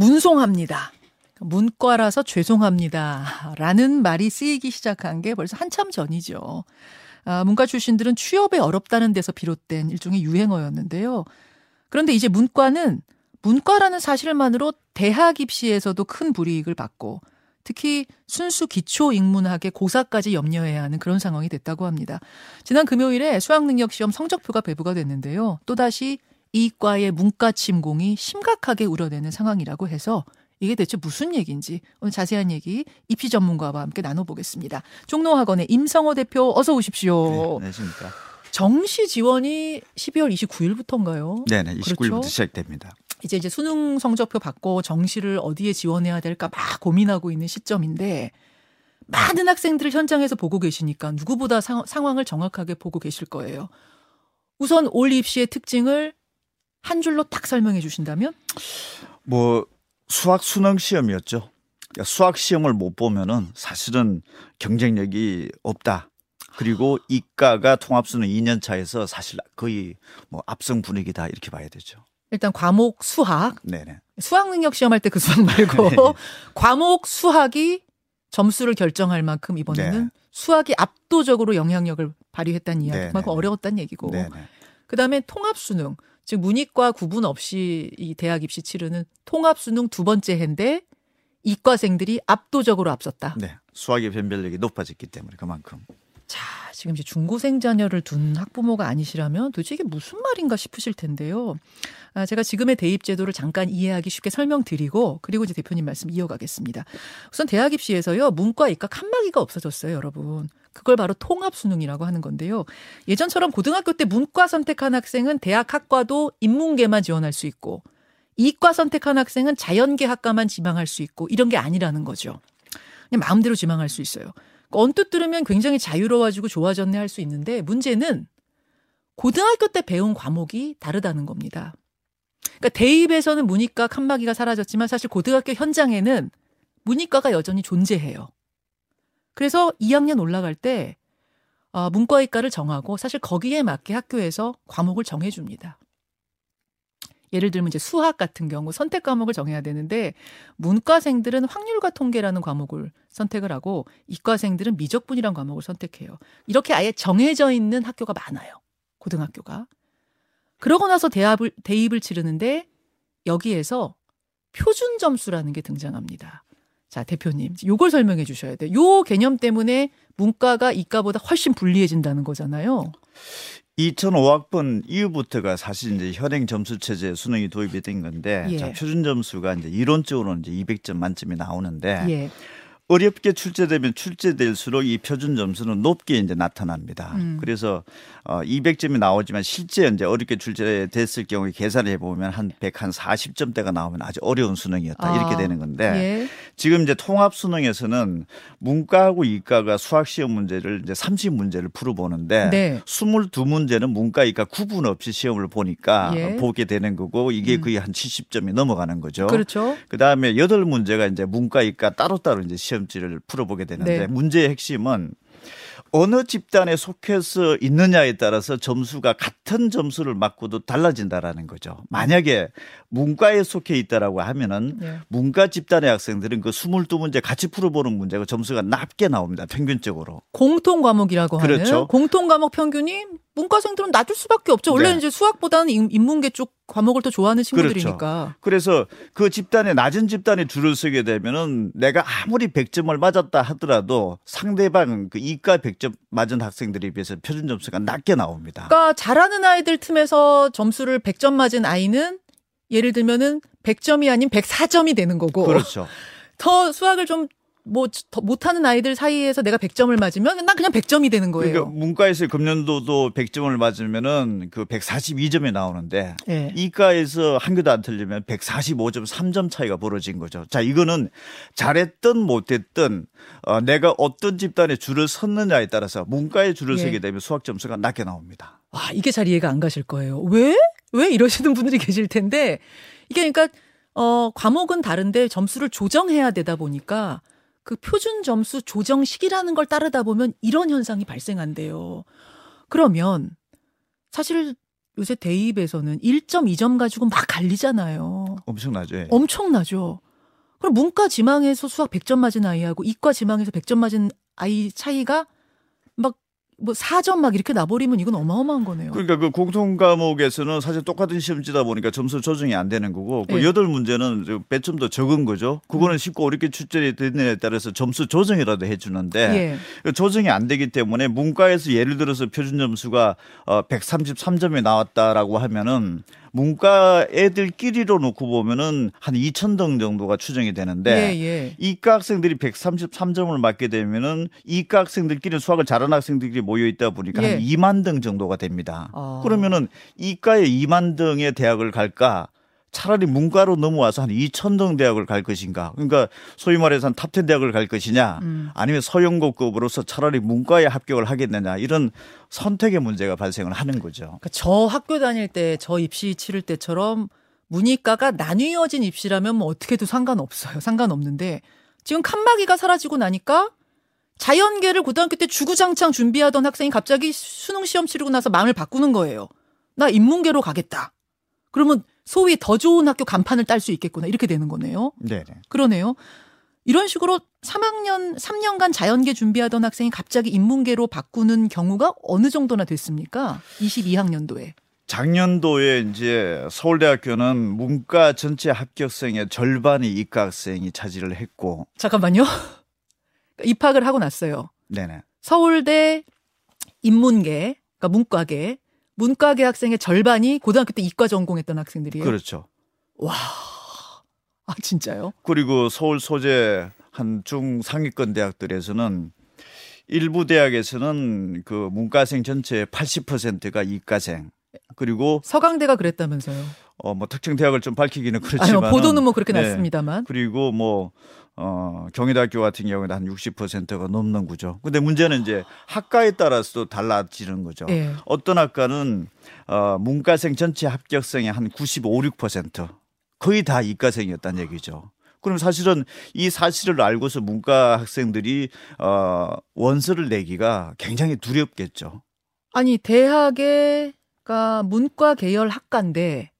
문송합니다. 문과라서 죄송합니다. 라는 말이 쓰이기 시작한 게 벌써 한참 전이죠. 아, 문과 출신들은 취업에 어렵다는 데서 비롯된 일종의 유행어였는데요. 그런데 이제 문과는 문과라는 사실만으로 대학 입시에서도 큰 불이익을 받고 특히 순수 기초 인문학의 고사까지 염려해야 하는 그런 상황이 됐다고 합니다. 지난 금요일에 수학능력시험 성적표가 배부가 됐는데요. 또다시 이과의 문과 침공이 심각하게 우려되는 상황이라고 해서 이게 대체 무슨 얘기인지 오늘 자세한 얘기 입시 전문가와 함께 나눠보겠습니다. 종로학원의 임성호 대표 어서 오십시오. 네, 안녕하십니까. 정시 지원이 12월 29일부터인가요? 네 네, 29일부터 그렇죠? 시작됩니다. 이제 이제 수능 성적표 받고 정시를 어디에 지원해야 될까 막 고민하고 있는 시점인데 많은 학생들을 현장에서 보고 계시니까 누구보다 상, 상황을 정확하게 보고 계실 거예요. 우선 올 입시의 특징을 한 줄로 딱 설명해 주신다면? 뭐 수학 수능 시험이었죠. 그러니까 수학 시험을 못 보면은 사실은 경쟁력이 없다. 그리고 이과가 통합수능 2년 차에서 사실 거의 뭐 압승 분위기다 이렇게 봐야 되죠. 일단 과목 수학. 네네. 수학 능력 시험할 때 그 수학 말고 네. 과목 수학이 점수를 결정할 만큼 이번에는 네. 수학이 압도적으로 영향력을 발휘했다는 이야기. 그만큼 어려웠다는 얘기고. 네네. 그다음에 통합 수능. 즉 문이과 구분 없이 이 대학 입시 치르는 통합 수능 두 번째 해인데 이과생들이 압도적으로 앞섰다. 네. 수학의 변별력이 높아졌기 때문에 그만큼. 자, 지금 이제 중고생 자녀를 둔 학부모가 아니시라면 도대체 이게 무슨 말인가 싶으실 텐데요. 아, 제가 지금의 대입 제도를 잠깐 이해하기 쉽게 설명드리고 그리고 이제 대표님 말씀 이어가겠습니다. 우선 대학 입시에서요. 문과 이과 칸막이가 없어졌어요, 여러분. 그걸 바로 통합 수능이라고 하는 건데요. 예전처럼 고등학교 때 문과 선택한 학생은 대학 학과도 인문계만 지원할 수 있고 이과 선택한 학생은 자연계 학과만 지망할 수 있고 이런 게 아니라는 거죠. 그냥 마음대로 지망할 수 있어요. 언뜻 들으면 굉장히 자유로워지고 좋아졌네 할 수 있는데 문제는 고등학교 때 배운 과목이 다르다는 겁니다. 그러니까 대입에서는 문이과 칸막이가 사라졌지만 사실 고등학교 현장에는 문이과가 여전히 존재해요. 그래서 2학년 올라갈 때 어, 문과이과를 정하고 사실 거기에 맞게 학교에서 과목을 정해줍니다. 예를 들면 이제 수학 같은 경우 선택 과목을 정해야 되는데 문과생들은 확률과 통계라는 과목을 선택을 하고 이과생들은 미적분이라는 과목을 선택해요. 이렇게 아예 정해져 있는 학교가 많아요. 고등학교가. 그러고 나서 대합을, 대입을 치르는데 여기에서 표준 점수라는 게 등장합니다. 자, 대표님. 요걸 설명해 주셔야 돼요. 요 개념 때문에 문과가 이과보다 훨씬 불리해진다는 거잖아요. 2005학번 이후부터가 사실 이제 현행 점수 체제 수능이 도입이 된 건데 예. 자, 표준 점수가 이제 이론적으로는 이제 200점 만점이 나오는데 예. 어렵게 출제되면 출제될수록 이 표준 점수는 높게 이제 나타납니다. 음. 그래서 어 200점이 나오지만 실제 이제 어렵게 출제됐을 경우에 계산을 해보면 한 100, 한 40점대가 나오면 아주 어려운 수능이었다 아. 이렇게 되는 건데 예. 지금 이제 통합 수능에서는 문과하고 이과가 수학 시험 문제를 이제 30 문제를 풀어보는데 네. 22문제는 문과 이과 구분 없이 시험을 보니까 예. 보게 되는 거고 이게 음. 거의 한 70점이 넘어가는 거죠. 그렇죠. 그다음에 8문제가 이제 문과 이과 따로따로 이제 시험 시험지를 풀어보게 되는데 네. 문제의 핵심은 어느 집단에 속해서 있느냐에 따라서 점수가 같은 점수를 맞고도 달라진다라는 거죠. 만약에 문과에 속해 있다라고 하면은 네. 문과 집단의 학생들은 그 22문제 같이 풀어보는 문제가 점수가 낮게 나옵니다. 평균적으로. 공통 과목이라고 그렇죠. 하는 공통 과목 평균이 문과생들은 낮을 수밖에 없죠. 원래 네. 이제 수학보다는 인문계 쪽 과목을 더 좋아하는 친구들이니까. 그렇죠. 그래서 그 집단에 낮은 집단에 줄을 서게 되면은 내가 아무리 100점을 맞았다 하더라도 상대방 그 이과 100점 맞은 학생들에 비해서 표준 점수가 낮게 나옵니다. 그러니까 잘하는 아이들 틈에서 점수를 100점 맞은 아이는 예를 들면은 100점이 아닌 104점이 되는 거고. 그렇죠. 더 수학을 좀 뭐, 못하는 아이들 사이에서 내가 100점을 맞으면 난 그냥 100점이 되는 거예요. 그러니까 문과에서 금년도도 100점을 맞으면은 그 142점이 나오는데 네. 이과에서 한 개도 안 틀리면 145점 3점 차이가 벌어진 거죠. 자, 이거는 잘했든 못했든 어, 내가 어떤 집단에 줄을 섰느냐에 따라서 문과에 줄을 네. 서게 되면 수학 점수가 낮게 나옵니다. 아, 이게 잘 이해가 안 가실 거예요. 왜? 왜 이러시는 분들이 계실 텐데 이게 그러니까 어, 과목은 다른데 점수를 조정해야 되다 보니까 그 표준 점수 조정식이라는 걸 따르다 보면 이런 현상이 발생한대요. 그러면 사실 요새 대입에서는 1.2점 가지고 막 갈리잖아요. 엄청나죠. 예. 엄청나죠. 그럼 문과 지망에서 수학 100점 맞은 아이하고 이과 지망에서 100점 맞은 아이 차이가 막 뭐 4점 막 이렇게 나버리면 이건 어마어마한 거네요. 그러니까 그 공통 과목에서는 사실 똑같은 시험지다 보니까 점수 조정이 안 되는 거고 그 네. 여덟 문제는 배점 더 적은 거죠. 그거는 음. 쉽고 어렵게 출제이 되느냐에 따라서 점수 조정이라도 해주는데 예. 그 조정이 안 되기 때문에 문과에서 예를 들어서 표준 점수가 133점이 어, 나왔다라고 하면은 문과 애들끼리로 놓고 보면은 한 2천 등 정도가 추정이 되는데 예, 예. 이과 학생들이 133점을 맞게 되면은 이과 학생들끼리 수학을 잘하는 학생들끼리 모여 있다 보니까 예. 한 2만 등 정도가 됩니다. 어. 그러면은 이과에 2만 등의 대학을 갈까? 차라리 문과로 넘어와서 한 2천 등 대학을 갈 것인가. 그러니까 소위 말해서 한 top 10 대학을 갈 것이냐 음. 아니면 서연고급으로서 차라리 문과에 합격을 하겠느냐 이런 선택의 문제가 발생을 하는 거죠. 그러니까 저 학교 다닐 때 저 입시 치를 때처럼 문이과가 나뉘어진 입시라면 뭐 어떻게도 상관없어요. 상관없는데 지금 칸막이가 사라지고 나니까 자연계를 고등학교 때 주구장창 준비하던 학생이 갑자기 수능 시험 치르고 나서 마음을 바꾸는 거예요. 나 인문계로 가겠다. 그러면 소위 더 좋은 학교 간판을 딸 수 있겠구나 이렇게 되는 거네요. 네. 그러네요. 이런 식으로 3학년 3년간 자연계 준비하던 학생이 갑자기 인문계로 바꾸는 경우가 어느 정도나 됐습니까? 22학년도에. 작년도에 이제 서울대학교는 문과 전체 합격생의 절반이 이과 학생이 차지를 했고 잠깐만요. 입학을 하고 났어요. 네네. 서울대 인문계, 그러니까 문과계 문과계 학생의 절반이 고등학교 때 이과 전공했던 학생들이에요. 그렇죠. 와. 아, 진짜요? 그리고 서울 소재 한 중상위권 대학들에서는 일부 대학에서는 그 문과생 전체의 80%가 이과생. 그리고 서강대가 그랬다면서요. 어, 뭐 특정 대학을 좀 밝히기는 그렇지만 아니, 보도는 뭐 그렇게 네. 났습니다만. 그리고 뭐 어, 경희대학교 같은 경우는 한 60%가 넘는 거죠. 근데 문제는 이제 학과에 따라서 달라지는 거죠. 네. 어떤 학과는 어, 문과생 전체 합격생의 한 95, 6% 거의 다 이과생이었다는 얘기죠. 그럼 사실은 이 사실을 알고서 문과 학생들이 어, 원서를 내기가 굉장히 두렵겠죠. 아니 대학에 그러니까 문과 계열 학과인데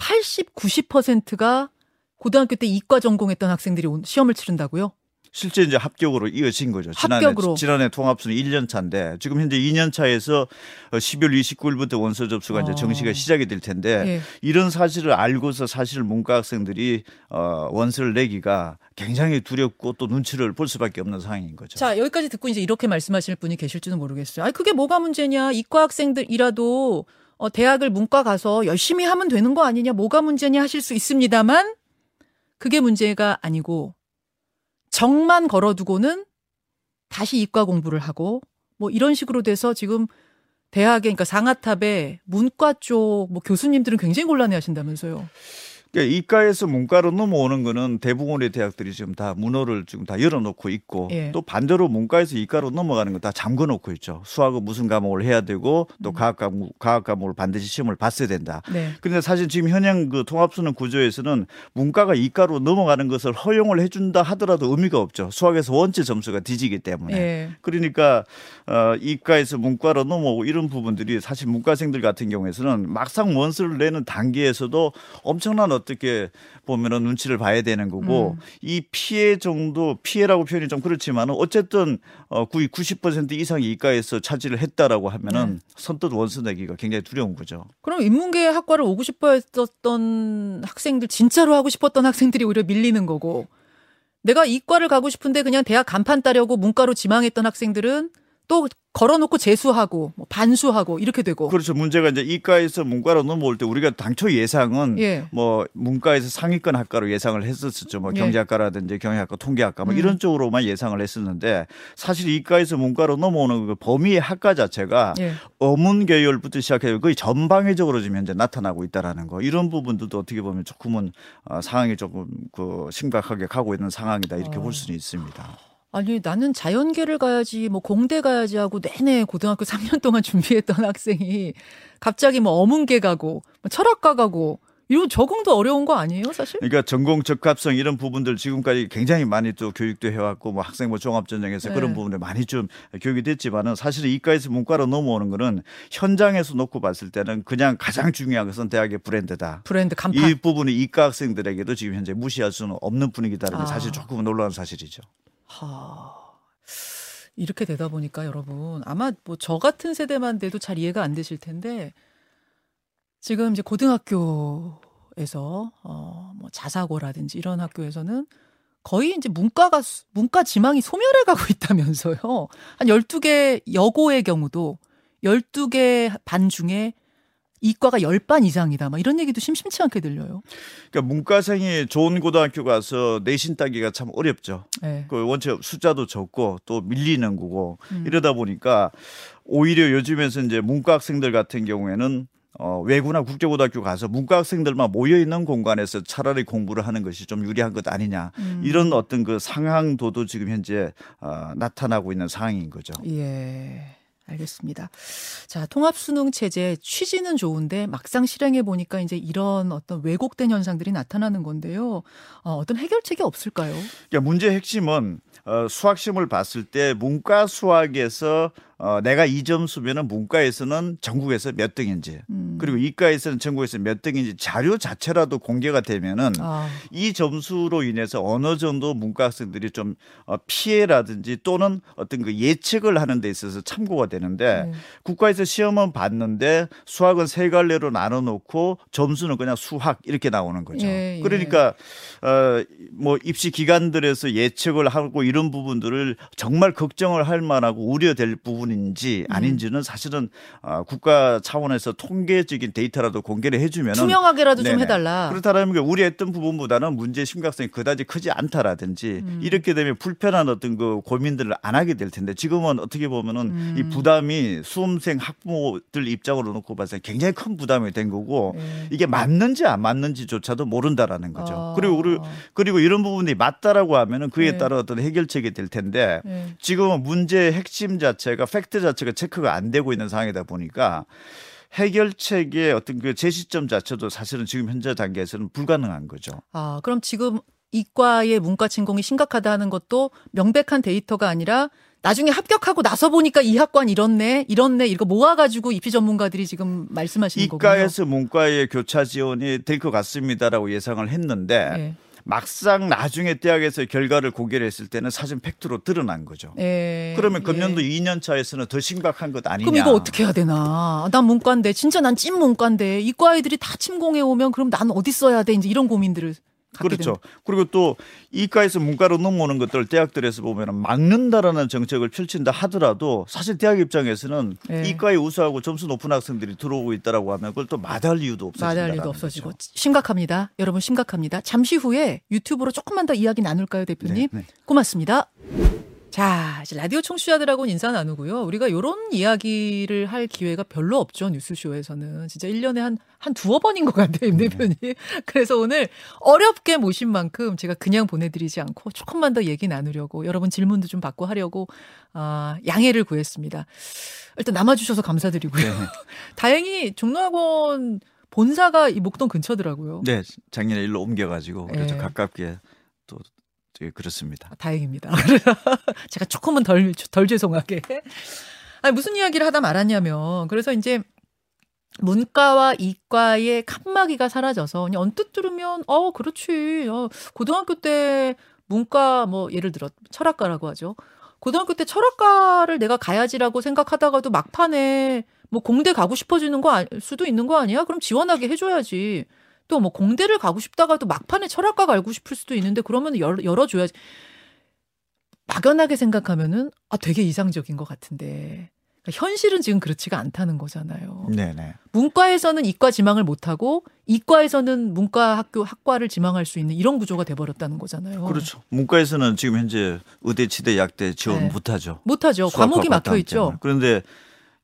80, 90%가 고등학교 때 이과 전공했던 학생들이 시험을 치른다고요? 실제 이제 합격으로 이어진 거죠. 지난해, 합격으로. 지난해 통합수는 1년 차인데 지금 현재 2년 차에서 12월 29일부터 원서 접수가 어. 이제 정시가 시작이 될 텐데 예. 이런 사실을 알고서 사실 문과 학생들이 어, 원서를 내기가 굉장히 두렵고 또 눈치를 볼 수밖에 없는 상황인 거죠. 자, 여기까지 듣고 이제 이렇게 말씀하실 분이 계실지는 모르겠어요. 아니, 그게 뭐가 문제냐. 이과 학생들이라도 어, 대학을 문과 가서 열심히 하면 되는 거 아니냐. 뭐가 문제냐 하실 수 있습니다만 그게 문제가 아니고 정만 걸어두고는 다시 이과 공부를 하고 뭐 이런 식으로 돼서 지금 대학에 그러니까 상하탑에 문과 쪽 뭐 교수님들은 굉장히 곤란해 하신다면서요. 그러니까 이과에서 문과로 넘어오는 거는 대부분의 대학들이 지금 다 문호를 지금 다 열어놓고 있고 예. 또 반대로 문과에서 이과로 넘어가는 거 다 잠궈놓고 있죠. 수학은 무슨 과목을 해야 되고 또 음. 과학 과목 과학 과목을 반드시 시험을 봤어야 된다. 네. 그런데 사실 지금 현행 그 통합수능 구조에서는 문과가 이과로 넘어가는 것을 허용을 해준다 하더라도 의미가 없죠. 수학에서 원체 점수가 뒤지기 때문에. 예. 그러니까 어, 이과에서 문과로 넘어오고 이런 부분들이 사실 문과생들 같은 경우에서는 막상 원서를 내는 단계에서도 엄청난 어떻게 보면은 눈치를 봐야 되는 거고 음. 이 피해 정도 피해라고 표현이 좀 그렇지만은 어쨌든 어 거의 90% 이상이 이과에서 차지를 했다라고 하면은 네. 선뜻 원서 내기가 굉장히 두려운 거죠. 그럼 인문계 학과를 오고 싶어 했었던 학생들 진짜로 하고 싶었던 학생들이 오히려 밀리는 거고 내가 이과를 가고 싶은데 그냥 대학 간판 따려고 문과로 지망했던 학생들은 또 걸어놓고 재수하고 뭐 반수하고 이렇게 되고 그렇죠 문제가 이제 이과에서 문과로 넘어올 때 우리가 당초 예상은 예. 뭐 문과에서 상위권 학과로 예상을 했었죠 뭐 예. 경제학과라든지 경영학과 통계학과 뭐 음. 이런 쪽으로만 예상을 했었는데 사실 이과에서 문과로 넘어오는 그 범위의 학과 자체가 예. 어문 계열부터 시작해서 거의 전방위적으로 지금 현재 나타나고 있다라는 거 이런 부분들도 어떻게 보면 조금은 어, 상황이 조금 그 심각하게 가고 있는 상황이다 이렇게 어. 볼 수는 있습니다. 아니 나는 자연계를 가야지 뭐 공대 가야지 하고 내내 고등학교 3년 동안 준비했던 학생이 갑자기 뭐 어문계 가고 뭐 철학과 가고 이런 적응도 어려운 거 아니에요, 사실? 그러니까 전공 적합성 이런 부분들 지금까지 굉장히 많이 또 교육도 해왔고 뭐 학생부 종합전형에서 네. 그런 부분에 많이 좀 교육이 됐지만은 사실은 이과에서 문과로 넘어오는 거는 현장에서 놓고 봤을 때는 그냥 가장 중요한 것은 대학의 브랜드다. 브랜드 간판. 이 부분이 이과 학생들에게도 지금 현재 무시할 수는 없는 분위기다는 게 아. 사실 조금 놀라운 사실이죠. 하. 이렇게 되다 보니까 여러분 아마 뭐 저 같은 세대만 돼도 잘 이해가 안 되실 텐데 지금 이제 고등학교에서 어뭐 자사고라든지 이런 학교에서는 거의 이제 문과가 문과 지망이 소멸해 가고 있다면서요. 한 12개 여고의 경우도 12개 반 중에 이과가 10반 이상이다. 막 이런 얘기도 심심치 않게 들려요. 그러니까 문과생이 좋은 고등학교 가서 내신 따기가 참 어렵죠. 네. 그 원체 숫자도 적고 또 밀리는 거고 음. 이러다 보니까 오히려 요즘에서 이제 문과 학생들 같은 경우에는 어, 외구나 국제고등학교 가서 문과 학생들만 모여 있는 공간에서 차라리 공부를 하는 것이 좀 유리한 것 아니냐 음. 이런 어떤 그 상황도도 지금 현재 어, 나타나고 있는 상황인 거죠. 예. 알겠습니다. 자, 통합 수능 체제 취지는 좋은데 막상 실행해 보니까 이제 이런 어떤 왜곡된 현상들이 나타나는 건데요. 어, 어떤 해결책이 없을까요? 그러니까 문제 핵심은 어, 수학 시험을 봤을 때 문과 수학에서 어, 내가 이 점수면은 문과에서는 전국에서 몇 등인지 음. 그리고 이과에서는 전국에서 몇 등인지 자료 자체라도 공개가 되면은 아. 이 점수로 인해서 어느 정도 문과 학생들이 좀 어, 피해라든지 또는 어떤 그 예측을 하는 데 있어서 참고가 되는데 네. 국가에서 시험은 봤는데 수학은 세 갈래로 나눠 놓고 점수는 그냥 수학 이렇게 나오는 거죠. 예, 예. 그러니까 어, 뭐 입시 기관들에서 예측을 하고 이런 부분들을 정말 걱정을 할 만하고 우려될 부분 부분인지 음. 아닌지는 사실은 어, 국가 차원에서 통계적인 데이터라도 공개를 해주면 투명하게라도 네네. 좀 해달라. 그렇다면 우려했던 부분보다는 문제 심각성이 그다지 크지 않다라든지 음. 이렇게 되면 불편한 어떤 그 고민들을 안 하게 될 텐데 지금은 어떻게 보면은 음. 이 부담이 수험생 학부모들 입장으로 놓고 봐서 굉장히 큰 부담이 된 거고 네. 이게 맞는지 안 맞는지조차도 모른다라는 거죠. 아. 그리고 우리 그리고 이런 부분이 맞다라고 하면은 그에 네. 따라 어떤 해결책이 될 텐데 네. 지금은 문제의 핵심 자체가 팩트 자체가 체크가 안 되고 있는 상황이다 보니까 해결책의 어떤 그 제시점 자체도 사실은 지금 현재 단계에서는 불가능한 거죠. 아, 그럼 지금 이과의 문과 침공이 심각하다는 것도 명백한 데이터가 아니라 나중에 합격하고 나서 보니까 이 학관 이렇네, 이렇네, 이거 모아가지고 입시 전문가들이 지금 말씀하시는 거군요. 이과에서 문과의 교차 지원이 될 것 같습니다라고 예상을 했는데 네. 막상 나중에 대학에서 결과를 공개했을 때는 사진 팩트로 드러난 거죠. 예, 그러면 금년도 예. 2년 차에서는 더 심각한 것 아니냐. 그럼 이거 어떻게 해야 되나? 난 문과인데 진짜 난 찐 문과인데 이과 아이들이 다 침공해 오면 그럼 난 어디 써야 돼? 이제 이런 고민들을 그렇죠. 그리고 또 이과에서 문과로 넘어오는 것들을 대학들에서 보면 막는다라는 정책을 펼친다 하더라도 사실 대학 입장에서는 네. 이과에 우수하고 점수 높은 학생들이 들어오고 있다라고 하면 그걸 또 마다할 이유도 없어지고 마다할 이유도 없어지고 거죠. 심각합니다. 여러분 심각합니다. 잠시 후에 유튜브로 조금만 더 이야기 나눌까요, 대표님? 네, 네. 고맙습니다. 자, 이제 라디오 청취자들하고는 인사 나누고요. 우리가 이런 이야기를 할 기회가 별로 없죠. 뉴스쇼에서는. 진짜 1년에 한, 한 두어 번인 것 같아요, 임 네. 대표님. 그래서 오늘 어렵게 모신 만큼 제가 그냥 보내드리지 않고 조금만 더 얘기 나누려고 여러분 질문도 좀 받고 하려고, 아, 양해를 구했습니다. 일단 남아주셔서 감사드리고요. 네. 다행히 종로학원 본사가 이 목동 근처더라고요. 네, 작년에 일로 옮겨가지고 그래서 네. 가깝게 또 예, 그렇습니다. 아, 다행입니다. 제가 조금은 덜, 덜 죄송하게. 아니, 무슨 이야기를 하다 말았냐면, 그래서 이제 문과와 이과의 칸막이가 사라져서 그냥 언뜻 들으면, 어, 그렇지. 어, 고등학교 때 문과, 뭐, 예를 들어, 철학과라고 하죠. 고등학교 때 철학과를 내가 가야지라고 생각하다가도 막판에 뭐 공대 가고 싶어지는 거 아, 수도 있는 거 아니야? 그럼 지원하게 해줘야지. 또 뭐 공대를 가고 싶다가도 막판에 철학과 가고 싶을 수도 있는데 그러면 열, 열어 줘야지. 막연하게 생각하면은 아 되게 이상적인 것 같은데 그러니까 현실은 지금 그렇지가 않다는 거잖아요. 네네. 문과에서는 이과 지망을 못 하고 이과에서는 문과 학교 학과를 지망할 수 있는 이런 구조가 돼버렸다는 거잖아요. 그렇죠. 문과에서는 지금 현재 의대, 치대, 약대 지원 네. 못하죠. 못하죠. 과목이 막혀 있죠. 그런데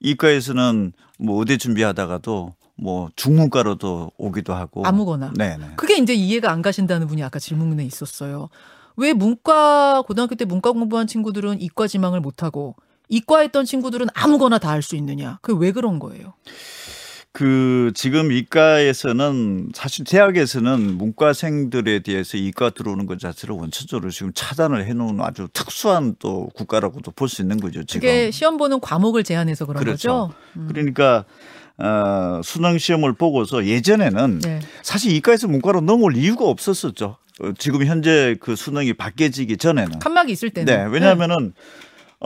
이과에서는 뭐 의대 준비하다가도 뭐 중문과로도 오기도 하고 아무거나. 네네. 그게 이제 이해가 안 가신다는 분이 아까 질문에 있었어요. 왜 문과 고등학교 때 문과 공부한 친구들은 이과 지망을 못 하고 이과 했던 친구들은 아무거나 다 할 수 있느냐? 그게 왜 그런 거예요? 그 지금 이과에서는 사실 대학에서는 문과생들에 대해서 이과 들어오는 것 자체를 원천적으로 지금 차단을 해놓은 아주 특수한 또 국가라고도 볼 수 있는 거죠. 지금. 그게 시험 보는 과목을 제한해서 그런 그렇죠. 거죠. 음. 그러니까 어, 수능 시험을 보고서 예전에는 네. 사실 이과에서 문과로 넘어올 이유가 없었었죠. 어, 지금 현재 그 수능이 바뀌어지기 전에는 칸막이 있을 때는 네 왜냐하면은 네.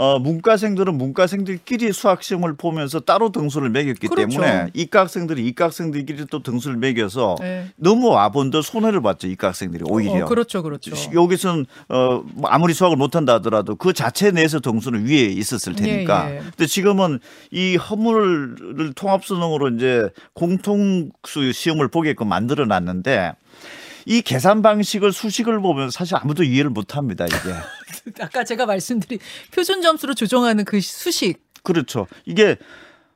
어, 문과생들은 문과생들끼리 수학 시험을 보면서 따로 등수를 매겼기 그렇죠. 때문에 이과 학생들이 이과 학생들끼리 또 등수를 매겨서 네. 너무 와본들 손해를 봤죠 이과 학생들이 오히려. 어, 그렇죠, 그렇죠. 여기서는 어, 뭐 아무리 수학을 못한다 하더라도 그 자체 내에서 등수는 위에 있었을 테니까. 예, 예. 근데 지금은 이 허물을 통합 수능으로 이제 공통수 시험을 보게끔 만들어 놨는데. 이 계산 방식을 수식을 보면 사실 아무도 이해를 못 합니다, 이게. 아까 제가 말씀드린 표준 점수로 조정하는 그 수식. 그렇죠. 이게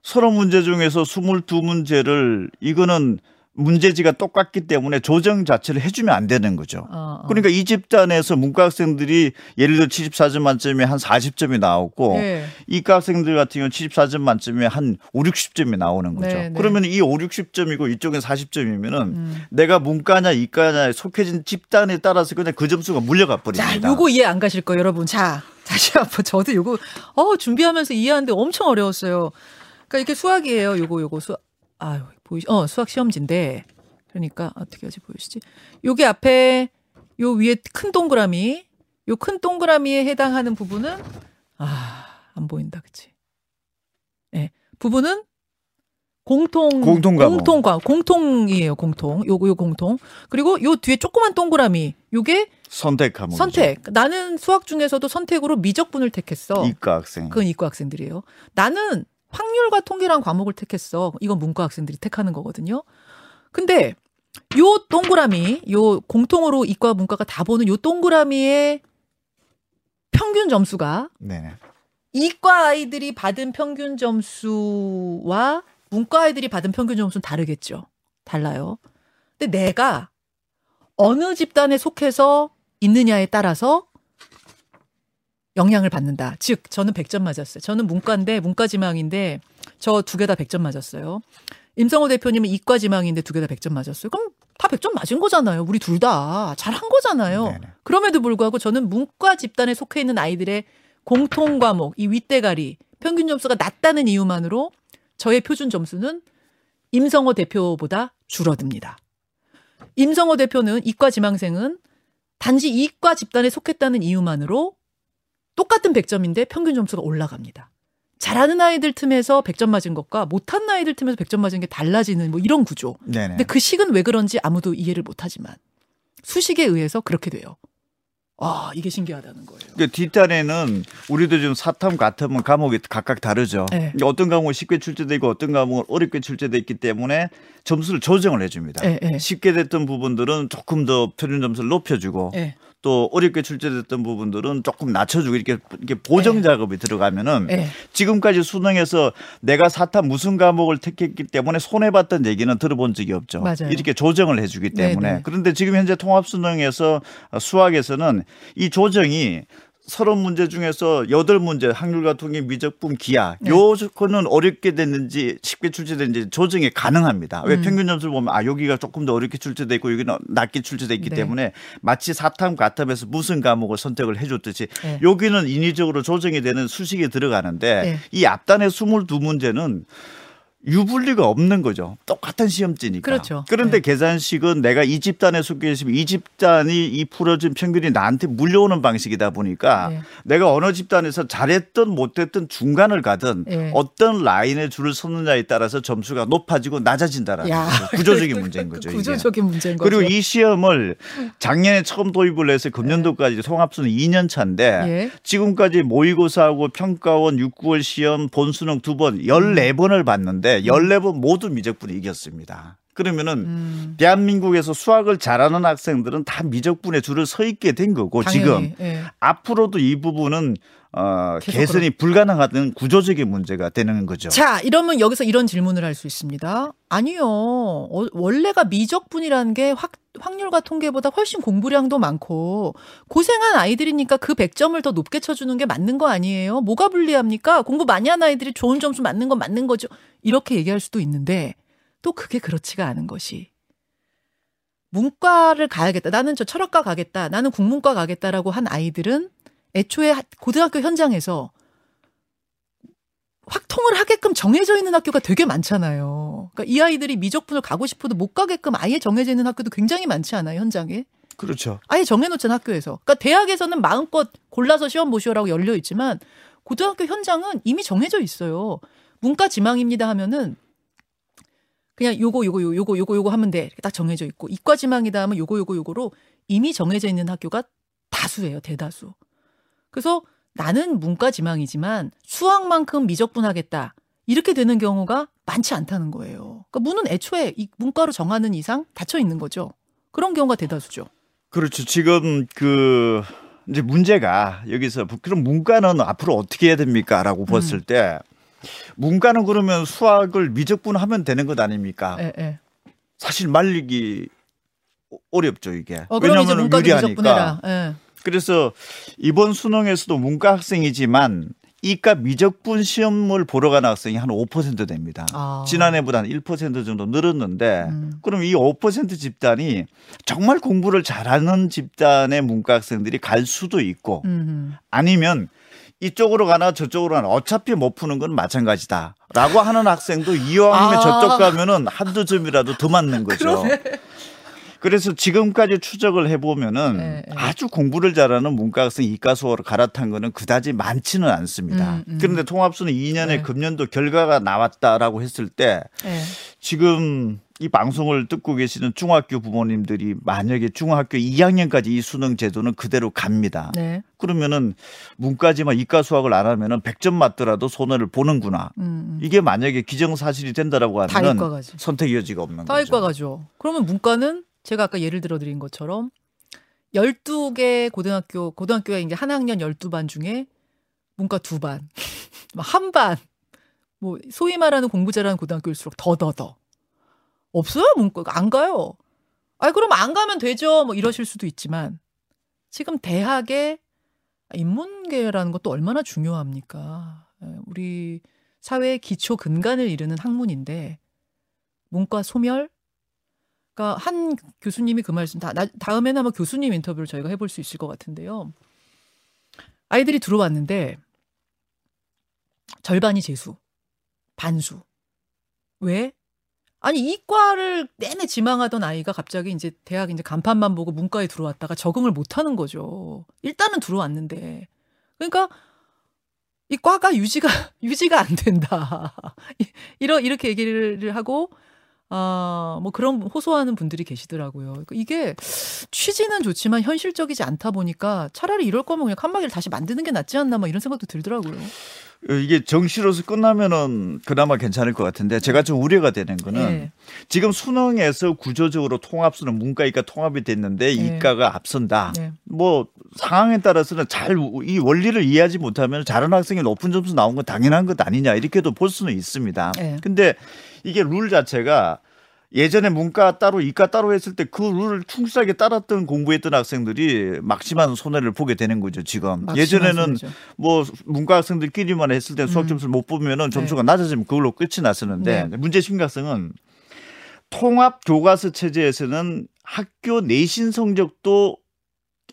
서로 문제 중에서 22문제를 이거는 문제지가 똑같기 때문에 조정 자체를 해주면 안 되는 거죠. 어, 어. 그러니까 이 집단에서 문과 학생들이 예를 들어 74점 만점에 한 40점이 나오고 네. 이과 학생들 같은 경우는 74점 만점에 한 5, 60점이 나오는 거죠. 네, 네. 그러면 이 5, 60점이고 이쪽은 40점이면은 음. 내가 문과냐 이과냐에 속해진 집단에 따라서 그냥 그 점수가 물려가 버립니다. 자, 요거 이해 안 가실 거예요, 여러분. 자, 다시 한번 저도 요거 어 준비하면서 이해하는데 엄청 어려웠어요. 그러니까 이렇게 수학이에요. 요거 요거 수 아유 보이시, 어, 수학 시험지인데, 그러니까, 어떻게 하지 보이시지? 요게 앞에, 요 위에 큰 동그라미, 요 큰 동그라미에 해당하는 부분은, 아, 안 보인다, 그치? 예. 네. 부분은 공통 공통 공통 과 공통이에요 공통. 요거 요 공통. 그리고 요 뒤에 조그만 동그라미. 요게 선택 과목 선택. 나는 수학 중에서도 선택으로 미적분을 택했어. 이과 학생. 그건 이과 학생들이에요. 나는 확률과 통계란 과목을 택했어. 이건 문과 학생들이 택하는 거거든요. 근데 요 동그라미, 요 공통으로 이과 문과가 다 보는 요 동그라미의 평균 점수가 네. 이과 아이들이 받은 평균 점수와 문과 아이들이 받은 평균 점수는 다르겠죠. 달라요. 근데 내가 어느 집단에 속해서 있느냐에 따라서 영향을 받는다. 즉, 저는 100점 맞았어요. 저는 문과인데, 문과 지망인데, 저 두 개 다 100점 맞았어요. 임성호 대표님은 이과 지망인데 두 개 다 100점 맞았어요. 그럼 다 100점 맞은 거잖아요. 우리 둘 다. 잘한 거잖아요. 네네. 그럼에도 불구하고 저는 문과 집단에 속해 있는 아이들의 공통 과목, 이 윗대가리, 평균 점수가 낮다는 이유만으로 저의 표준 점수는 임성호 대표보다 줄어듭니다. 임성호 대표는 이과 지망생은 단지 이과 집단에 속했다는 이유만으로 똑같은 100점인데 평균 점수가 올라갑니다. 잘하는 아이들 틈에서 100점 맞은 것과 못하는 아이들 틈에서 100점 맞은 게 달라지는 뭐 이런 구조. 네네. 근데 그 식은 왜 그런지 아무도 이해를 못 하지만 수식에 의해서 그렇게 돼요. 아, 이게 신기하다는 거예요. 그 뒷단에는 우리도 지금 사탐 같으면 과목이 각각 다르죠. 네. 어떤 과목은 쉽게 출제되고 어떤 과목은 어렵게 출제돼 있기 때문에 점수를 조정을 해줍니다. 네, 네. 쉽게 됐던 부분들은 조금 더 표준 점수를 높여주고 네. 또 어렵게 출제됐던 부분들은 조금 낮춰주고 이렇게 이렇게 보정 네. 작업이 들어가면은 네. 지금까지 수능에서 내가 사탐 무슨 과목을 택했기 때문에 손해 봤던 얘기는 들어본 적이 없죠. 맞아요. 이렇게 조정을 해주기 때문에 네네. 그런데 지금 현재 통합 수능에서 수학에서는 이 조정이 서른 문제 중에서 여덟 문제 확률과 통계 미적분 기하 네. 요 거는 어렵게 됐는지 쉽게 출제됐는지 조정이 가능합니다. 왜 음. 평균 점수를 보면 아 여기가 조금 더 어렵게 출제돼 있고 여기는 낮게 출제돼 있기 네. 때문에 마치 사탐 가탐에서 무슨 과목을 선택을 해줬듯이 네. 여기는 인위적으로 조정이 되는 수식이 들어가는데 네. 이 앞단의 스물두 문제는 유불리가 없는 거죠. 똑같은 시험지니까. 그렇죠. 그런데 네. 계산식은 내가 이 집단에 속해 있으면 이 집단이 이 풀어진 평균이 나한테 물려오는 방식이다 보니까 네. 내가 어느 집단에서 잘했든 못했든 중간을 가든 네. 어떤 라인에 줄을 섰느냐에 따라서 점수가 높아지고 낮아진다라는 야, 구조적인 문제인 거죠. 구조적인 문제인 거죠. 그리고 이 시험을 작년에 처음 도입을 해서 금년도까지 통합수는 2년 차인데 예. 지금까지 모의고사하고 평가원 6, 9월 시험 본수능 두 번 14번을 봤는데 14번 모두 미적분이 이겼습니다. 그러면은 음. 대한민국에서 수학을 잘하는 학생들은 다 미적분에 줄을 서 있게 된 거고 당연히, 지금 예. 앞으로도 이 부분은 어, 개선이 불가능하다는 구조적인 문제가 되는 거죠. 자, 이러면 여기서 이런 질문을 할 수 있습니다. 아니요. 어, 원래가 미적분이라는 게 확, 확률과 통계보다 훨씬 공부량도 많고 고생한 아이들이니까 그 100점을 더 높게 쳐주는 게 맞는 거 아니에요? 뭐가 불리합니까? 공부 많이 한 아이들이 좋은 점수 맞는 건 맞는 거죠. 이렇게 얘기할 수도 있는데 또 그게 그렇지가 않은 것이 문과를 가야겠다. 나는 저 철학과 가겠다. 나는 국문과 가겠다라고 한 아이들은 애초에 고등학교 현장에서 확통을 하게끔 정해져 있는 학교가 되게 많잖아요. 그러니까 이 아이들이 미적분을 가고 싶어도 못 가게끔 아예 정해져 있는 학교도 굉장히 많지 않아요, 현장에? 그렇죠. 아예 정해놓잖아, 학교에서. 그러니까 대학에서는 마음껏 골라서 시험 보시오라고 열려 있지만 고등학교 현장은 이미 정해져 있어요. 문과 지망입니다 하면은 그냥 요거 요거 요거 요거 요거 하면 돼. 이렇게 딱 정해져 있고 이과 지망이다 하면 요거 요거 요거로 이미 정해져 있는 학교가 다수예요. 대다수. 그래서 나는 문과 지망이지만 수학만큼 미적분하겠다. 이렇게 되는 경우가 많지 않다는 거예요. 그러니까 문은 애초에 이 문과로 정하는 이상 닫혀 있는 거죠. 그런 경우가 대다수죠. 그렇죠. 지금 그 이제 문제가 여기서 그럼 문과는 앞으로 어떻게 해야 됩니까?라고 봤을 음. 때 문과는 그러면 수학을 미적분하면 되는 것 아닙니까? 에, 에. 사실 말리기 어렵죠 이게. 어, 왜냐하면 유리하니까. 예. 그래서 이번 수능에서도 문과 학생이지만 이과 미적분 시험을 보러 가는 학생이 한 5% 됩니다. 아. 지난해보다 한 1% 정도 늘었는데 음. 그럼 이 5% 집단이 정말 공부를 잘하는 집단의 문과 학생들이 갈 수도 있고 음. 아니면 이쪽으로 가나 저쪽으로 가나 어차피 못 푸는 건 마찬가지다 라고 하는 학생도 이왕이면 아. 저쪽 가면은 한두 점이라도 더 맞는 거죠. 그러네. 그래서 지금까지 추적을 해보면은 네, 네. 아주 공부를 잘하는 문과학생 이과 수업을 갈아탄 거는 그다지 많지는 않습니다. 음, 음. 그런데 통합수는 2년에 네. 금년도 결과가 나왔다라고 했을 때 네. 지금 이 방송을 듣고 계시는 중학교 부모님들이 만약에 중학교 2학년까지 이 수능 제도는 그대로 갑니다. 네. 그러면은 문과지만 이과 수학을 안 하면은 100점 맞더라도 손해를 보는구나. 음, 음. 이게 만약에 기정사실이 된다라고 하면 선택 여지가 없는 거죠. 다 이과 가죠. 그러면 문과는 제가 아까 예를 들어 드린 것처럼 12개 고등학교, 고등학교에 이제 한 학년 12반 중에 문과 두 반, 한 반, 뭐, 소위 말하는 공부 잘하는 고등학교일수록 더더더. 없어요, 문과가. 안 가요. 아이, 그럼 안 가면 되죠. 뭐 이러실 수도 있지만, 지금 대학에 인문계라는 것도 얼마나 중요합니까? 예, 우리 사회의 기초 근간을 이루는 학문인데, 문과 소멸, 그러니까 한 교수님이 그 말씀 다 다음에는 아마 교수님 인터뷰를 저희가 해볼 수 있을 것 같은데요. 아이들이 들어왔는데 절반이 재수, 반수. 왜? 아니 이과를 내내 지망하던 아이가 갑자기 이제 대학 이제 간판만 보고 문과에 들어왔다가 적응을 못 하는 거죠. 일단은 들어왔는데. 그러니까 이 과가 유지가 유지가 안 된다. 이러 이렇게 얘기를 하고 아, 뭐 그런 호소하는 분들이 계시더라고요. 그러니까 이게 취지는 좋지만 현실적이지 않다 보니까 차라리 이럴 거면 그냥 칸막이를 다시 만드는 게 낫지 않나 막 이런 생각도 들더라고요. 어, 이게 정시로서 끝나면은 그나마 괜찮을 것 같은데 제가 좀 우려가 되는 거는 네. 지금 수능에서 구조적으로 통합수는 문과 이과 통합이 됐는데 네. 이과가 앞선다. 네. 뭐 상황에 따라서는 잘 이 원리를 이해하지 못하면 잘하는 학생이 높은 점수 나온 건 당연한 것 아니냐 이렇게도 볼 수는 있습니다. 네. 근데 이게 룰 자체가 예전에 문과 따로 이과 따로 했을 때 그 룰을 충실하게 따랐던 공부했던 학생들이 막심한 손해를 보게 되는 거죠 지금 예전에는 손해죠. 뭐 문과 학생들끼리만 했을 때 수학 음. 점수를 못 보면은 점수가 네. 낮아지면 그걸로 끝이 났었는데 네. 문제 심각성은 통합 교과서 체제에서는 학교 내신 성적도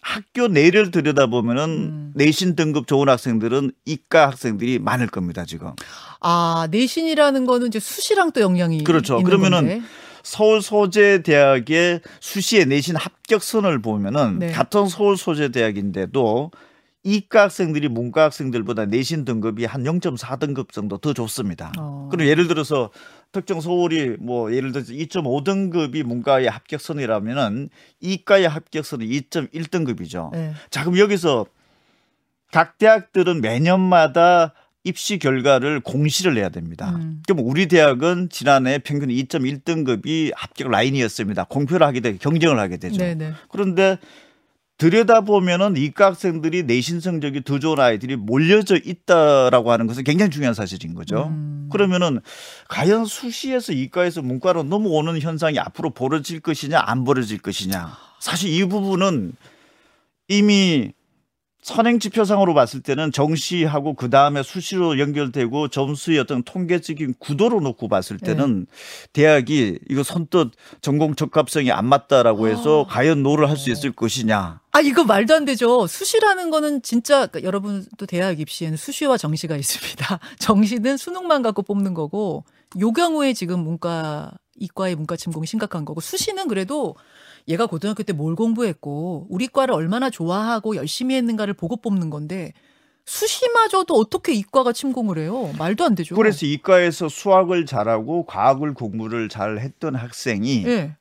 학교 내를 들여다보면은 음. 내신 등급 좋은 학생들은 이과 학생들이 많을 겁니다, 지금. 아, 내신이라는 거는 이제 수시랑 또 영향이 그렇죠. 그러면은 건데. 서울 소재 대학의 수시의 내신 합격선을 보면은 네. 같은 서울 소재 대학인데도 이과 학생들이 문과 학생들보다 내신 등급이 한 0.4등급 정도 더 좋습니다. 어. 그리고 예를 들어서 특정 서울이 뭐 예를 들어서 2.5등급이 문과의 합격선이라면은 이과의 합격선은 2.1등급이죠. 네. 자, 그럼 여기서 각 대학들은 매년마다 입시 결과를 공시를 해야 됩니다. 음. 그럼 우리 대학은 지난해 평균 2.1등급이 합격 라인이었습니다. 공표를 하게 되고 경쟁을 하게 되죠. 네네. 그런데 들여다보면은 이과 학생들이 내신 성적이 더 좋은 아이들이 몰려져 있다라고 하는 것은 굉장히 중요한 사실인 거죠. 음. 그러면은 과연 수시에서 이과에서 문과로 넘어오는 현상이 앞으로 벌어질 것이냐 안 벌어질 것이냐. 사실 이 부분은 이미 선행 지표상으로 봤을 때는 정시하고 그 다음에 수시로 연결되고 점수의 어떤 통계적인 구도로 놓고 봤을 네. 때는 네. 대학이 이거 선뜻 전공 적합성이 안 맞다라고 해서 아. 과연 no를 할 수 있을 것이냐. 아 이거 말도 안 되죠. 수시라는 거는 진짜 그러니까 여러분도 대학 입시에는 수시와 정시가 있습니다. 정시는 수능만 갖고 뽑는 거고 요 경우에 지금 문과 이과의 문과 침공이 심각한 거고 수시는 그래도 얘가 고등학교 때 뭘 공부했고 우리 과를 얼마나 좋아하고 열심히 했는가를 보고 뽑는 건데 수시마저도 어떻게 이과가 침공을 해요? 말도 안 되죠. 그래서 이과에서 수학을 잘하고 과학을 공부를 잘 했던 학생이 네.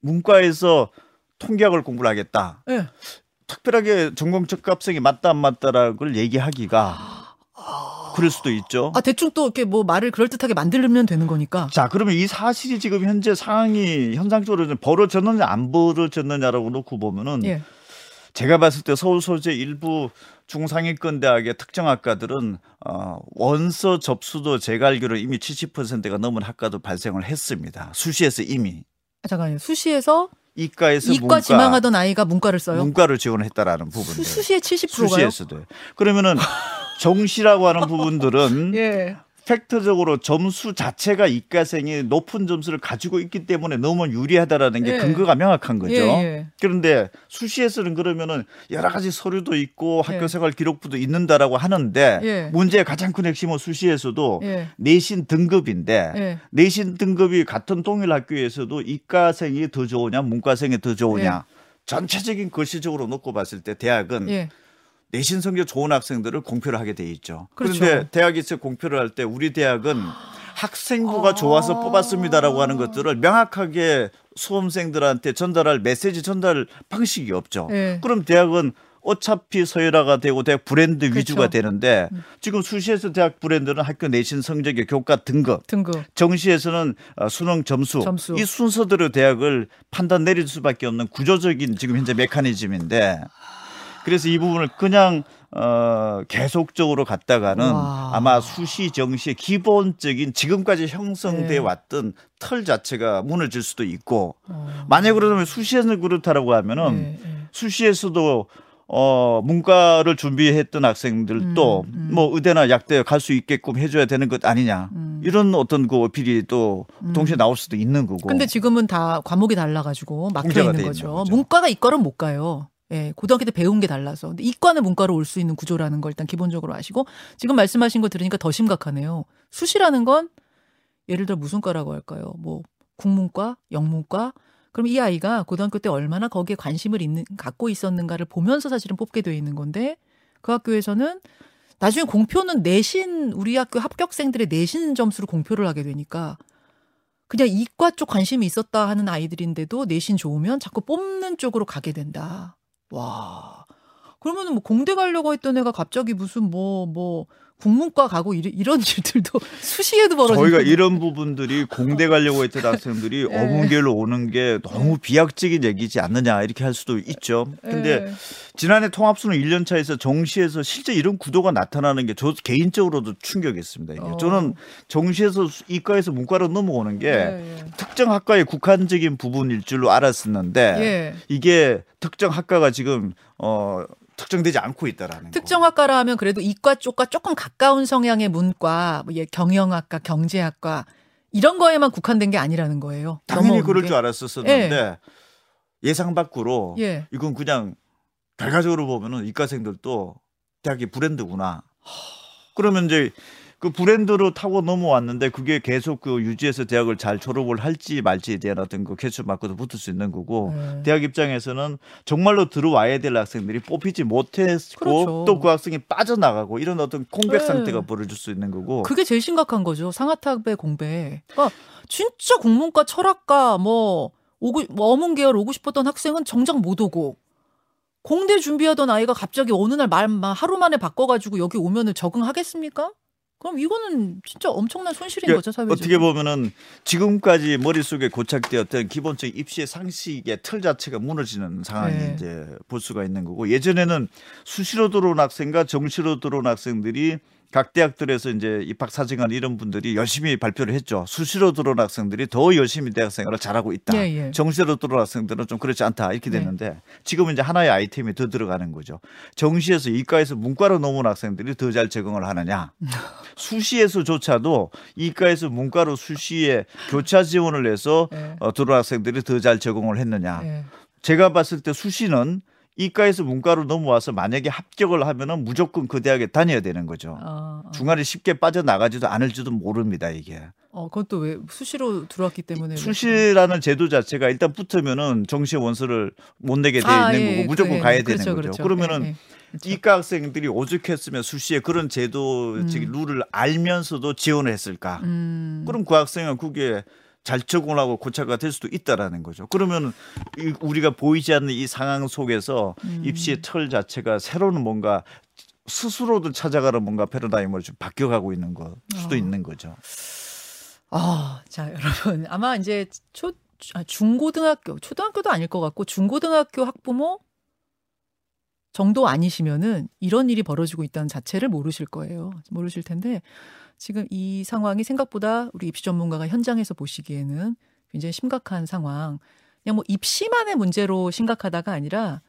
문과에서 통계학을 공부를 하겠다. 네. 특별하게 전공 적 합성이 맞다 안 맞다라고 얘기하기가 그럴 수도 있죠. 아 대충 또 이렇게 뭐 말을 그럴 듯하게 만들면 되는 거니까. 자 그러면 이 사실이 지금 현재 상황이 현상적으로 벌어졌느냐 안 벌어졌느냐라고 놓고 보면은 예. 제가 봤을 때 서울 소재 일부 중상위권 대학의 특정 학과들은 어, 원서 접수도 제가 알기로 이미 70%가 넘은 학과도 발생을 했습니다. 수시에서 이미. 아, 잠깐요. 수시에서 이과에서 이과 문과, 지망하던 아이가 문과를 써요. 문과를 지원했다라는 부분. 수시에 70%가요? 수시에서도. 그러면은 정시라고 하는 부분들은 예. 팩트적으로 점수 자체가 이과생이 높은 점수를 가지고 있기 때문에 너무 유리하다라는 게 예. 근거가 명확한 거죠. 예, 예. 그런데 수시에서는 그러면은 여러 가지 서류도 있고 학교 예. 생활 기록부도 있는다라고 하는데 예. 문제의 가장 큰 핵심은 수시에서도 예. 내신 등급인데 내신 등급이 같은 동일 학교에서도 이과생이 더 좋으냐 문과생이 더 좋으냐 전체적인 거시적으로 놓고 봤을 때 대학은 내신 성적 좋은 학생들을 공표를 하게 돼 있죠. 그렇죠. 그런데 대학에서 공표를 할 때 우리 대학은 학생부가 아~ 좋아서 뽑았습니다라고 하는 것들을 명확하게 수험생들한테 전달할 메시지 전달 방식이 없죠. 네. 그럼 대학은 어차피 서열화가 되고 대학 브랜드 그렇죠. 위주가 되는데 음. 지금 수시에서 대학 브랜드는 학교 내신 성적의 교과 등급, 등급. 정시에서는 어, 수능 점수, 점수. 이 순서대로 대학을 판단 내릴 수밖에 없는 구조적인 지금 현재 메커니즘인데 그래서 이 부분을 그냥 어 계속적으로 갔다가는 와. 아마 수시 정시의 기본적인 지금까지 형성돼 네. 왔던 틀 자체가 무너질 수도 있고 어. 만약 그러면 수시에서 그렇다라고 하면은 네, 네. 수시에서도 어 문과를 준비했던 학생들도 음, 음. 뭐 의대나 약대 갈 수 있게끔 해줘야 되는 것 아니냐 음. 이런 어떤 그 어필이 또 음. 동시에 나올 수도 있는 거고. 근데 지금은 다 과목이 달라가지고 막혀 있는 거죠. 거죠. 문과가 이과는 못 가요. 예, 고등학교 때 배운 게 달라서. 근데 이과는 문과로 올 수 있는 구조라는 걸 일단 기본적으로 아시고 지금 말씀하신 거 들으니까 더 심각하네요. 수시라는 건 예를 들어 무슨 과라고 할까요? 뭐 국문과, 영문과. 그럼 이 아이가 고등학교 때 얼마나 거기에 관심을 있는 갖고 있었는가를 보면서 사실은 뽑게 돼 있는 건데 그 학교에서는 나중에 공표는 내신 우리 학교 합격생들의 내신 점수로 공표를 하게 되니까 그냥 이과 쪽 관심이 있었다 하는 아이들인데도 내신 좋으면 자꾸 뽑는 쪽으로 가게 된다. 와. 그러면은 뭐 공대 가려고 했던 애가 갑자기 무슨 뭐뭐 뭐 국문과 가고 이런, 이런 일들도 수시에도 벌어지고 저희가 이런 부분들이 공대 가려고 했던 학생들이 네. 어문계로 오는 게 너무 비약적인 얘기지 않느냐 이렇게 할 수도 있죠. 근데 네. 지난해 통합수능 1년 차에서 정시에서 실제 이런 구도가 나타나는 게 저 개인적으로도 충격이었습니다. 어. 저는 정시에서 이과에서 문과로 넘어오는 게 네. 특정 학과의 국한적인 부분일 줄로 알았었는데 예. 이게 특정 학과가 지금 어 특정되지 않고 있다라는 특정학과라 하면 그래도 이과 쪽과 조금 가까운 성향의 문과, 뭐 경영학과, 경제학과 이런 거에만 국한된 게 아니라는 거예요. 당연히 그럴 게. 줄 알았었는데 예. 예상 밖으로 예. 이건 그냥 결과적으로 보면은 이과생들도 대학이 브랜드구나. 그러면 이제 그 브랜드로 타고 넘어왔는데 그게 계속 그 유지해서 대학을 잘 졸업을 할지 말지에 대한 어떤 그 개수 마크도 붙을 수 있는 거고 네. 대학 입장에서는 정말로 들어와야 될 학생들이 뽑히지 못했고 그렇죠. 또그 학생이 빠져나가고 이런 어떤 공백 네. 상태가 벌어질 수 있는 거고 그게 제일 심각한 거죠 상하탑의 공백. 그러니까 진짜 국문과 철학과 뭐 오고 뭐 어문 계열 오고 싶었던 학생은 정작 못 오고 공대 준비하던 아이가 갑자기 어느 날 말만 하루 만에 바꿔가지고 여기 오면은 적응하겠습니까? 그럼 이거는 진짜 엄청난 손실인 그러니까 거죠, 사회적으로. 어떻게 보면은 지금까지 머릿속에 고착되었던 기본적인 입시의 상식의 틀 자체가 무너지는 상황이 네. 이제 볼 수가 있는 거고 예전에는 수시로 들어온 학생과 정시로 들어온 학생들이 각 대학들에서 이제 입학 사정관 이런 분들이 열심히 발표를 했죠. 수시로 들어온 학생들이 더 열심히 대학 생활을 잘하고 있다. 예, 예. 정시로 들어온 학생들은 좀 그렇지 않다. 이렇게 네. 됐는데 네. 지금은 이제 하나의 아이템이 더 들어가는 거죠. 정시에서 이과에서 문과로 넘어온 학생들이 더 잘 적응을 하느냐. 수시에서조차도 이과에서 문과로 수시에 교차 지원을 해서 네. 어, 들어온 학생들이 더 잘 적응을 했느냐. 네. 제가 봤을 때 수시는 이과에서 문과로 넘어와서 만약에 합격을 하면은 무조건 그 대학에 다녀야 되는 거죠. 어, 어. 중간에 쉽게 빠져나가지도 않을지도 모릅니다, 이게. 어, 그것도 왜 수시로 들어왔기 때문에 수시라는 제도 자체가 일단 붙으면은 정시 원서를 못 내게 돼 아, 있는 예, 거고 무조건 그, 예, 가야 그렇죠, 되는 거죠. 그렇죠. 그러면은 예, 예. 그렇죠. 이과 학생들이 오죽했으면 수시에 그런 제도 음. 즉 룰을 알면서도 지원을 했을까? 음. 그럼 그 학생은 그게 잘 적응을 하고 고착가 될 수도 있다라는 거죠. 그러면 우리가 보이지 않는 이 상황 속에서 음. 입시의 틀 자체가 새로운 뭔가 스스로도 찾아가는 뭔가 패러다임을 좀 바뀌어가고 있는 거 수도 어. 있는 거죠. 아, 자 여러분 아마 이제 초 아, 중고등학교 초등학교도 아닐 것 같고 중고등학교 학부모 정도 아니시면은 이런 일이 벌어지고 있다는 자체를 모르실 거예요. 모르실 텐데 지금 이 상황이 생각보다 우리 입시 전문가가 현장에서 보시기에는 굉장히 심각한 상황. 그냥 뭐 입시만의 문제로 심각하다가 아니라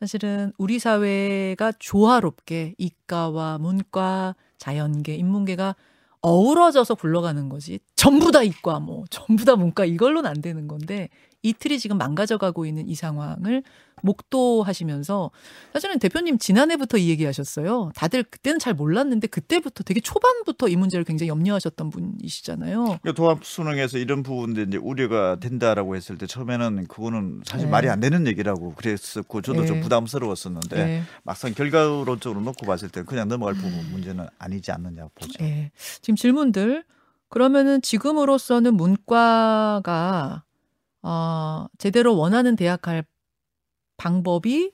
사실은 우리 사회가 조화롭게 이과와 문과, 자연계, 인문계가 어우러져서 굴러가는 거지. 전부 다 이과, 뭐, 전부 다 문과, 이걸로는 안 되는 건데, 이틀이 지금 망가져가고 있는 이 상황을 목도하시면서 사실은 대표님 지난해부터 이 얘기하셨어요. 다들 그때는 잘 몰랐는데 그때부터 되게 초반부터 이 문제를 굉장히 염려하셨던 분이시잖아요. 그러니까 도합 수능에서 이런 부분들 이제 우려가 된다라고 했을 때 처음에는 그거는 사실 네. 말이 안 되는 얘기라고 그랬었고 저도 네. 좀 부담스러웠었는데 네. 막상 결과론적으로 놓고 봤을 때 그냥 넘어갈 부분 문제는 아니지 않느냐 보죠. 네. 지금 질문들 그러면은 지금으로서는 문과가 어, 제대로 원하는 대학 갈 방법이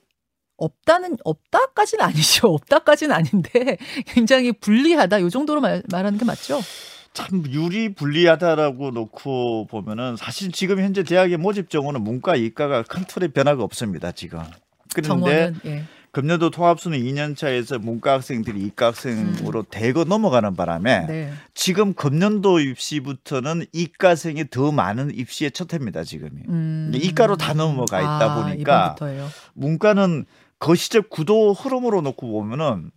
없다는 없다까지는 아니죠. 없다까지는 아닌데 굉장히 불리하다. 요 정도로 말, 말하는 게 맞죠? 참 유리 불리하다라고 놓고 보면은 사실 지금 현재 대학의 모집 정원은 문과 이과가 큰 틀의 변화가 없습니다. 지금. 그런데 예. 금년도 통합수능 2년 차에서 문과 학생들이 이과 학생으로 음. 대거 넘어가는 바람에 네. 지금 금년도 입시부터는 이과생이 더 많은 입시의 첫 해입니다. 지금이 음. 이과로 다 넘어가 있다 아, 보니까 이번부터예요. 문과는 거시적 구도 흐름으로 놓고 보면은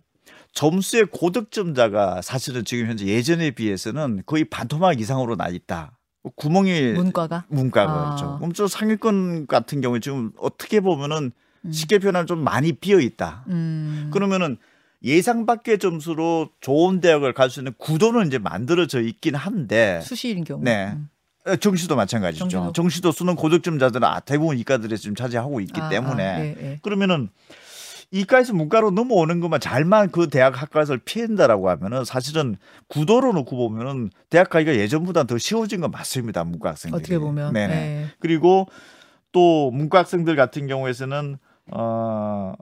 점수의 고득점자가 사실은 지금 현재 예전에 비해서는 거의 반토막 이상으로 나 있다. 구멍이 문과가 문과가 아. 그렇죠. 그럼 저 상위권 같은 경우에 지금 어떻게 보면은 음. 쉽게 표현하면 좀 많이 비어 있다. 음. 그러면은 예상 밖의 점수로 좋은 대학을 갈 수 있는 구도는 이제 만들어져 있긴 한데 수시인 경우. 네. 음. 어, 정시도 마찬가지죠. 정시도, 정시도 수능 고득점자들은 아, 대부분 이과들이 지금 차지하고 있기 아, 때문에 아, 네, 네. 그러면은 이과에서 문과로 넘어오는 것만 잘만 그 대학 학과에서 피한다라고 하면은 사실은 구도로 놓고 보면은 대학 가기가 예전보다 더 쉬워진 건 맞습니다 문과 학생들이. 어떻게 보면. 네네. 네. 그리고 또 문과 학생들 같은 경우에서는 어,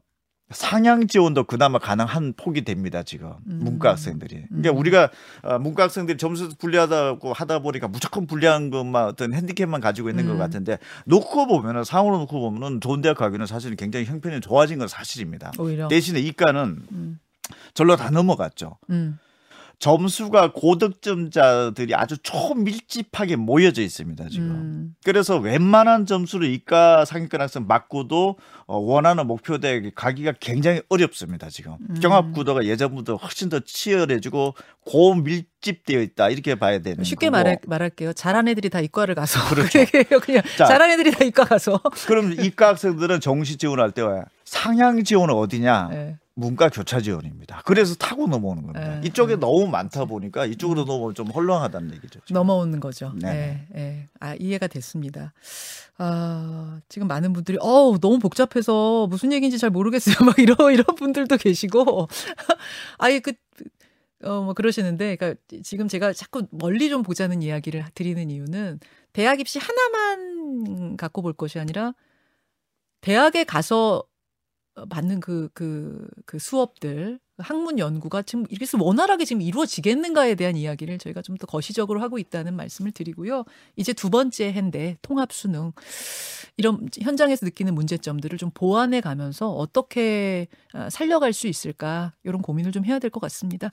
상향 지원도 그나마 가능한 폭이 됩니다 지금 음. 문과 학생들이. 그러니까 음. 우리가 어, 문과 학생들이 점수 불리하다고 하다 보니까 무조건 불리한 것만 어떤 핸디캡만 가지고 있는 음. 것 같은데 놓고 보면은 상으로 놓고 보면은 좋은 대학 가기는 사실은 굉장히 형편이 좋아진 건 사실입니다. 오히려. 대신에 이과는 음. 절로 다 넘어갔죠. 음. 점수가 고득점자들이 아주 초밀집하게 모여져 있습니다 지금. 음. 그래서 웬만한 점수를 이과 상위권 학생 맞고도 어, 원하는 목표대에 가기가 굉장히 어렵습니다 지금. 음. 경합 구도가 예전보다 훨씬 더 치열해지고 고밀집되어 있다 이렇게 봐야 되는 쉽게 말할, 말할게요. 잘한 애들이 다 이과를 가서 그렇죠. 그냥 자, 잘한 애들이 다 이과 가서. 그럼 이과 학생들은 정시 지원할 때 상향 지원은 어디냐? 네. 문과 교차 지원입니다. 그래서 타고 넘어오는 겁니다. 네. 이쪽에 네. 너무 많다 보니까 이쪽으로 넘어오면 좀 헐렁하다는 얘기죠. 지금. 넘어오는 거죠. 네. 네. 네. 아, 이해가 됐습니다. 아, 지금 많은 분들이 어우, 너무 복잡해서 무슨 얘기인지 잘 모르겠어요. 막 이런 이런 분들도 계시고. 아예 그 어, 뭐 그러시는데, 그러니까 지금 제가 자꾸 멀리 좀 보자는 이야기를 드리는 이유는 대학 입시 하나만 갖고 볼 것이 아니라 대학에 가서 받는 그, 그, 그 수업들, 학문 연구가 지금 이렇게 원활하게 지금 이루어지겠는가에 대한 이야기를 저희가 좀 더 거시적으로 하고 있다는 말씀을 드리고요. 이제 두 번째 해인데 통합 수능 이런 현장에서 느끼는 문제점들을 좀 보완해 가면서 어떻게 아, 살려갈 수 있을까 이런 고민을 좀 해야 될 것 같습니다.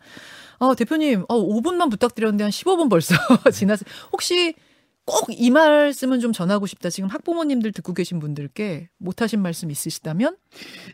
어, 대표님, 어, 5분만 부탁드렸는데 한 15분 벌써 지났어요. 혹시 꼭 이 말씀은 좀 전하고 싶다. 지금 학부모님들 듣고 계신 분들께 못하신 말씀 있으시다면?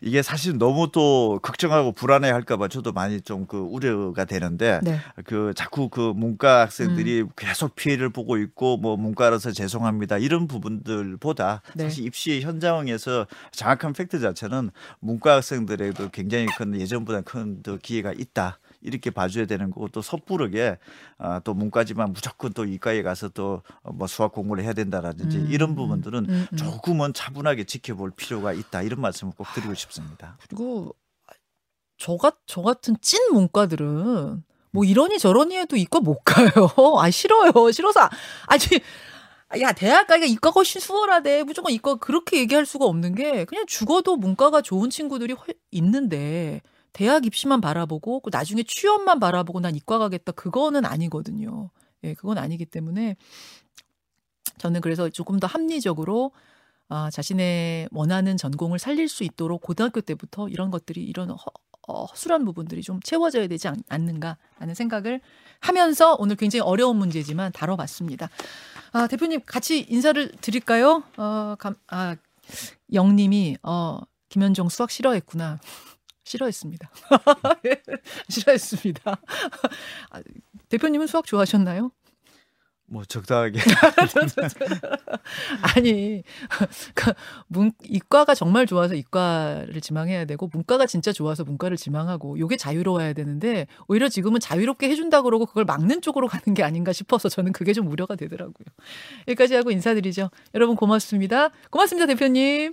이게 사실 너무 또 걱정하고 불안해 할까봐 저도 많이 좀 그 우려가 되는데 네. 그 자꾸 그 문과 학생들이 음. 계속 피해를 보고 있고 뭐 문과라서 죄송합니다 이런 부분들보다 네. 사실 입시 현장에서 정확한 팩트 자체는 문과 학생들에도 굉장히 큰 예전보다 큰 더 기회가 있다. 이렇게 봐줘야 되는 거고 또 섣부르게 아, 또 문과지만 무조건 또 이과에 가서 또뭐 어, 수학 공부를 해야 된다라든지 음, 이런 부분들은 음, 음. 조금은 차분하게 지켜볼 필요가 있다 이런 말씀을 꼭 드리고 싶습니다. 그리고 저같 저 같은 찐 문과들은 뭐 이러니 저러니 해도 이과 못 가요. 아 싫어요. 싫어서 아니 야 대학 가기가 이과가 훨씬 수월하대 무조건 이과 그렇게 얘기할 수가 없는 게 그냥 죽어도 문과가 좋은 친구들이 있는데 대학 입시만 바라보고 그 나중에 취업만 바라보고 난 이과 가겠다 그거는 아니거든요. 예, 그건 아니기 때문에 저는 그래서 조금 더 합리적으로 아, 자신의 원하는 전공을 살릴 수 있도록 고등학교 때부터 이런 것들이 이런 허, 어, 허술한 부분들이 좀 채워져야 되지 않, 않는가 하는 생각을 하면서 오늘 굉장히 어려운 문제지만 다뤄봤습니다. 아, 대표님 같이 인사를 드릴까요? 어, 감, 아, 영님이 어, 김현정 수학 싫어했구나. 싫어했습니다. 싫어했습니다. 아, 대표님은 수학 좋아하셨나요? 뭐 적당하게. 아니, 그 문, 이과가 정말 좋아서 이과를 지망해야 되고 문과가 진짜 좋아서 문과를 지망하고 요게 자유로워야 되는데 오히려 지금은 자유롭게 해준다 그러고 그걸 막는 쪽으로 가는 게 아닌가 싶어서 저는 그게 좀 우려가 되더라고요. 여기까지 하고 인사드리죠. 여러분 고맙습니다. 고맙습니다, 대표님.